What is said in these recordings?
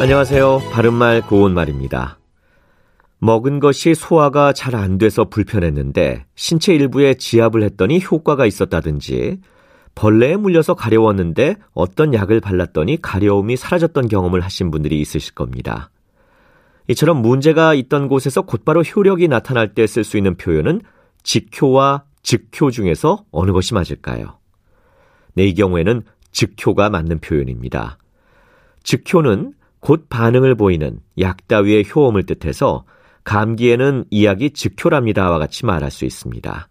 안녕하세요. 바른말 고운말입니다. 먹은 것이 소화가 잘 안 돼서 불편했는데 신체 일부에 지압을 했더니 효과가 있었다든지 벌레에 물려서 가려웠는데 어떤 약을 발랐더니 가려움이 사라졌던 경험을 하신 분들이 있으실 겁니다. 이처럼 문제가 있던 곳에서 곧바로 효력이 나타날 때 쓸 수 있는 표현은 직효와 즉효 중에서 어느 것이 맞을까요? 네, 이 경우에는 즉효가 맞는 표현입니다. 즉효는 곧 반응을 보이는 약 따위의 효험을 뜻해서 감기에는 이 약이 즉효랍니다와 같이 말할 수 있습니다.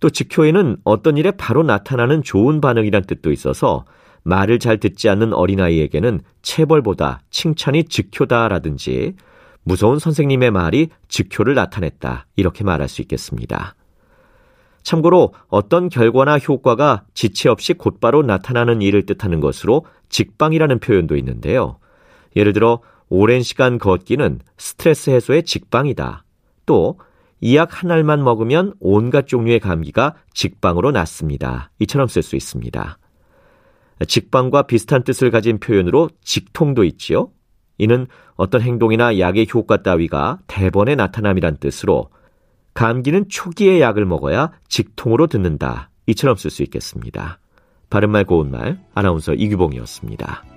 또 즉효에는 어떤 일에 바로 나타나는 좋은 반응이란 뜻도 있어서 말을 잘 듣지 않는 어린아이에게는 체벌보다 칭찬이 즉효다라든지 무서운 선생님의 말이 즉효를 나타냈다 이렇게 말할 수 있겠습니다. 참고로 어떤 결과나 효과가 지체 없이 곧바로 나타나는 일을 뜻하는 것으로 직방이라는 표현도 있는데요. 예를 들어 오랜 시간 걷기는 스트레스 해소의 직방이다. 또 이 약 한 알만 먹으면 온갖 종류의 감기가 직방으로 낫습니다. 이처럼 쓸 수 있습니다. 직방과 비슷한 뜻을 가진 표현으로 직통도 있지요. 이는 어떤 행동이나 약의 효과 따위가 대번에 나타남이란 뜻으로 감기는 초기에 약을 먹어야 직통으로 듣는다. 이처럼 쓸 수 있겠습니다. 바른말 고운말 아나운서 이규봉이었습니다.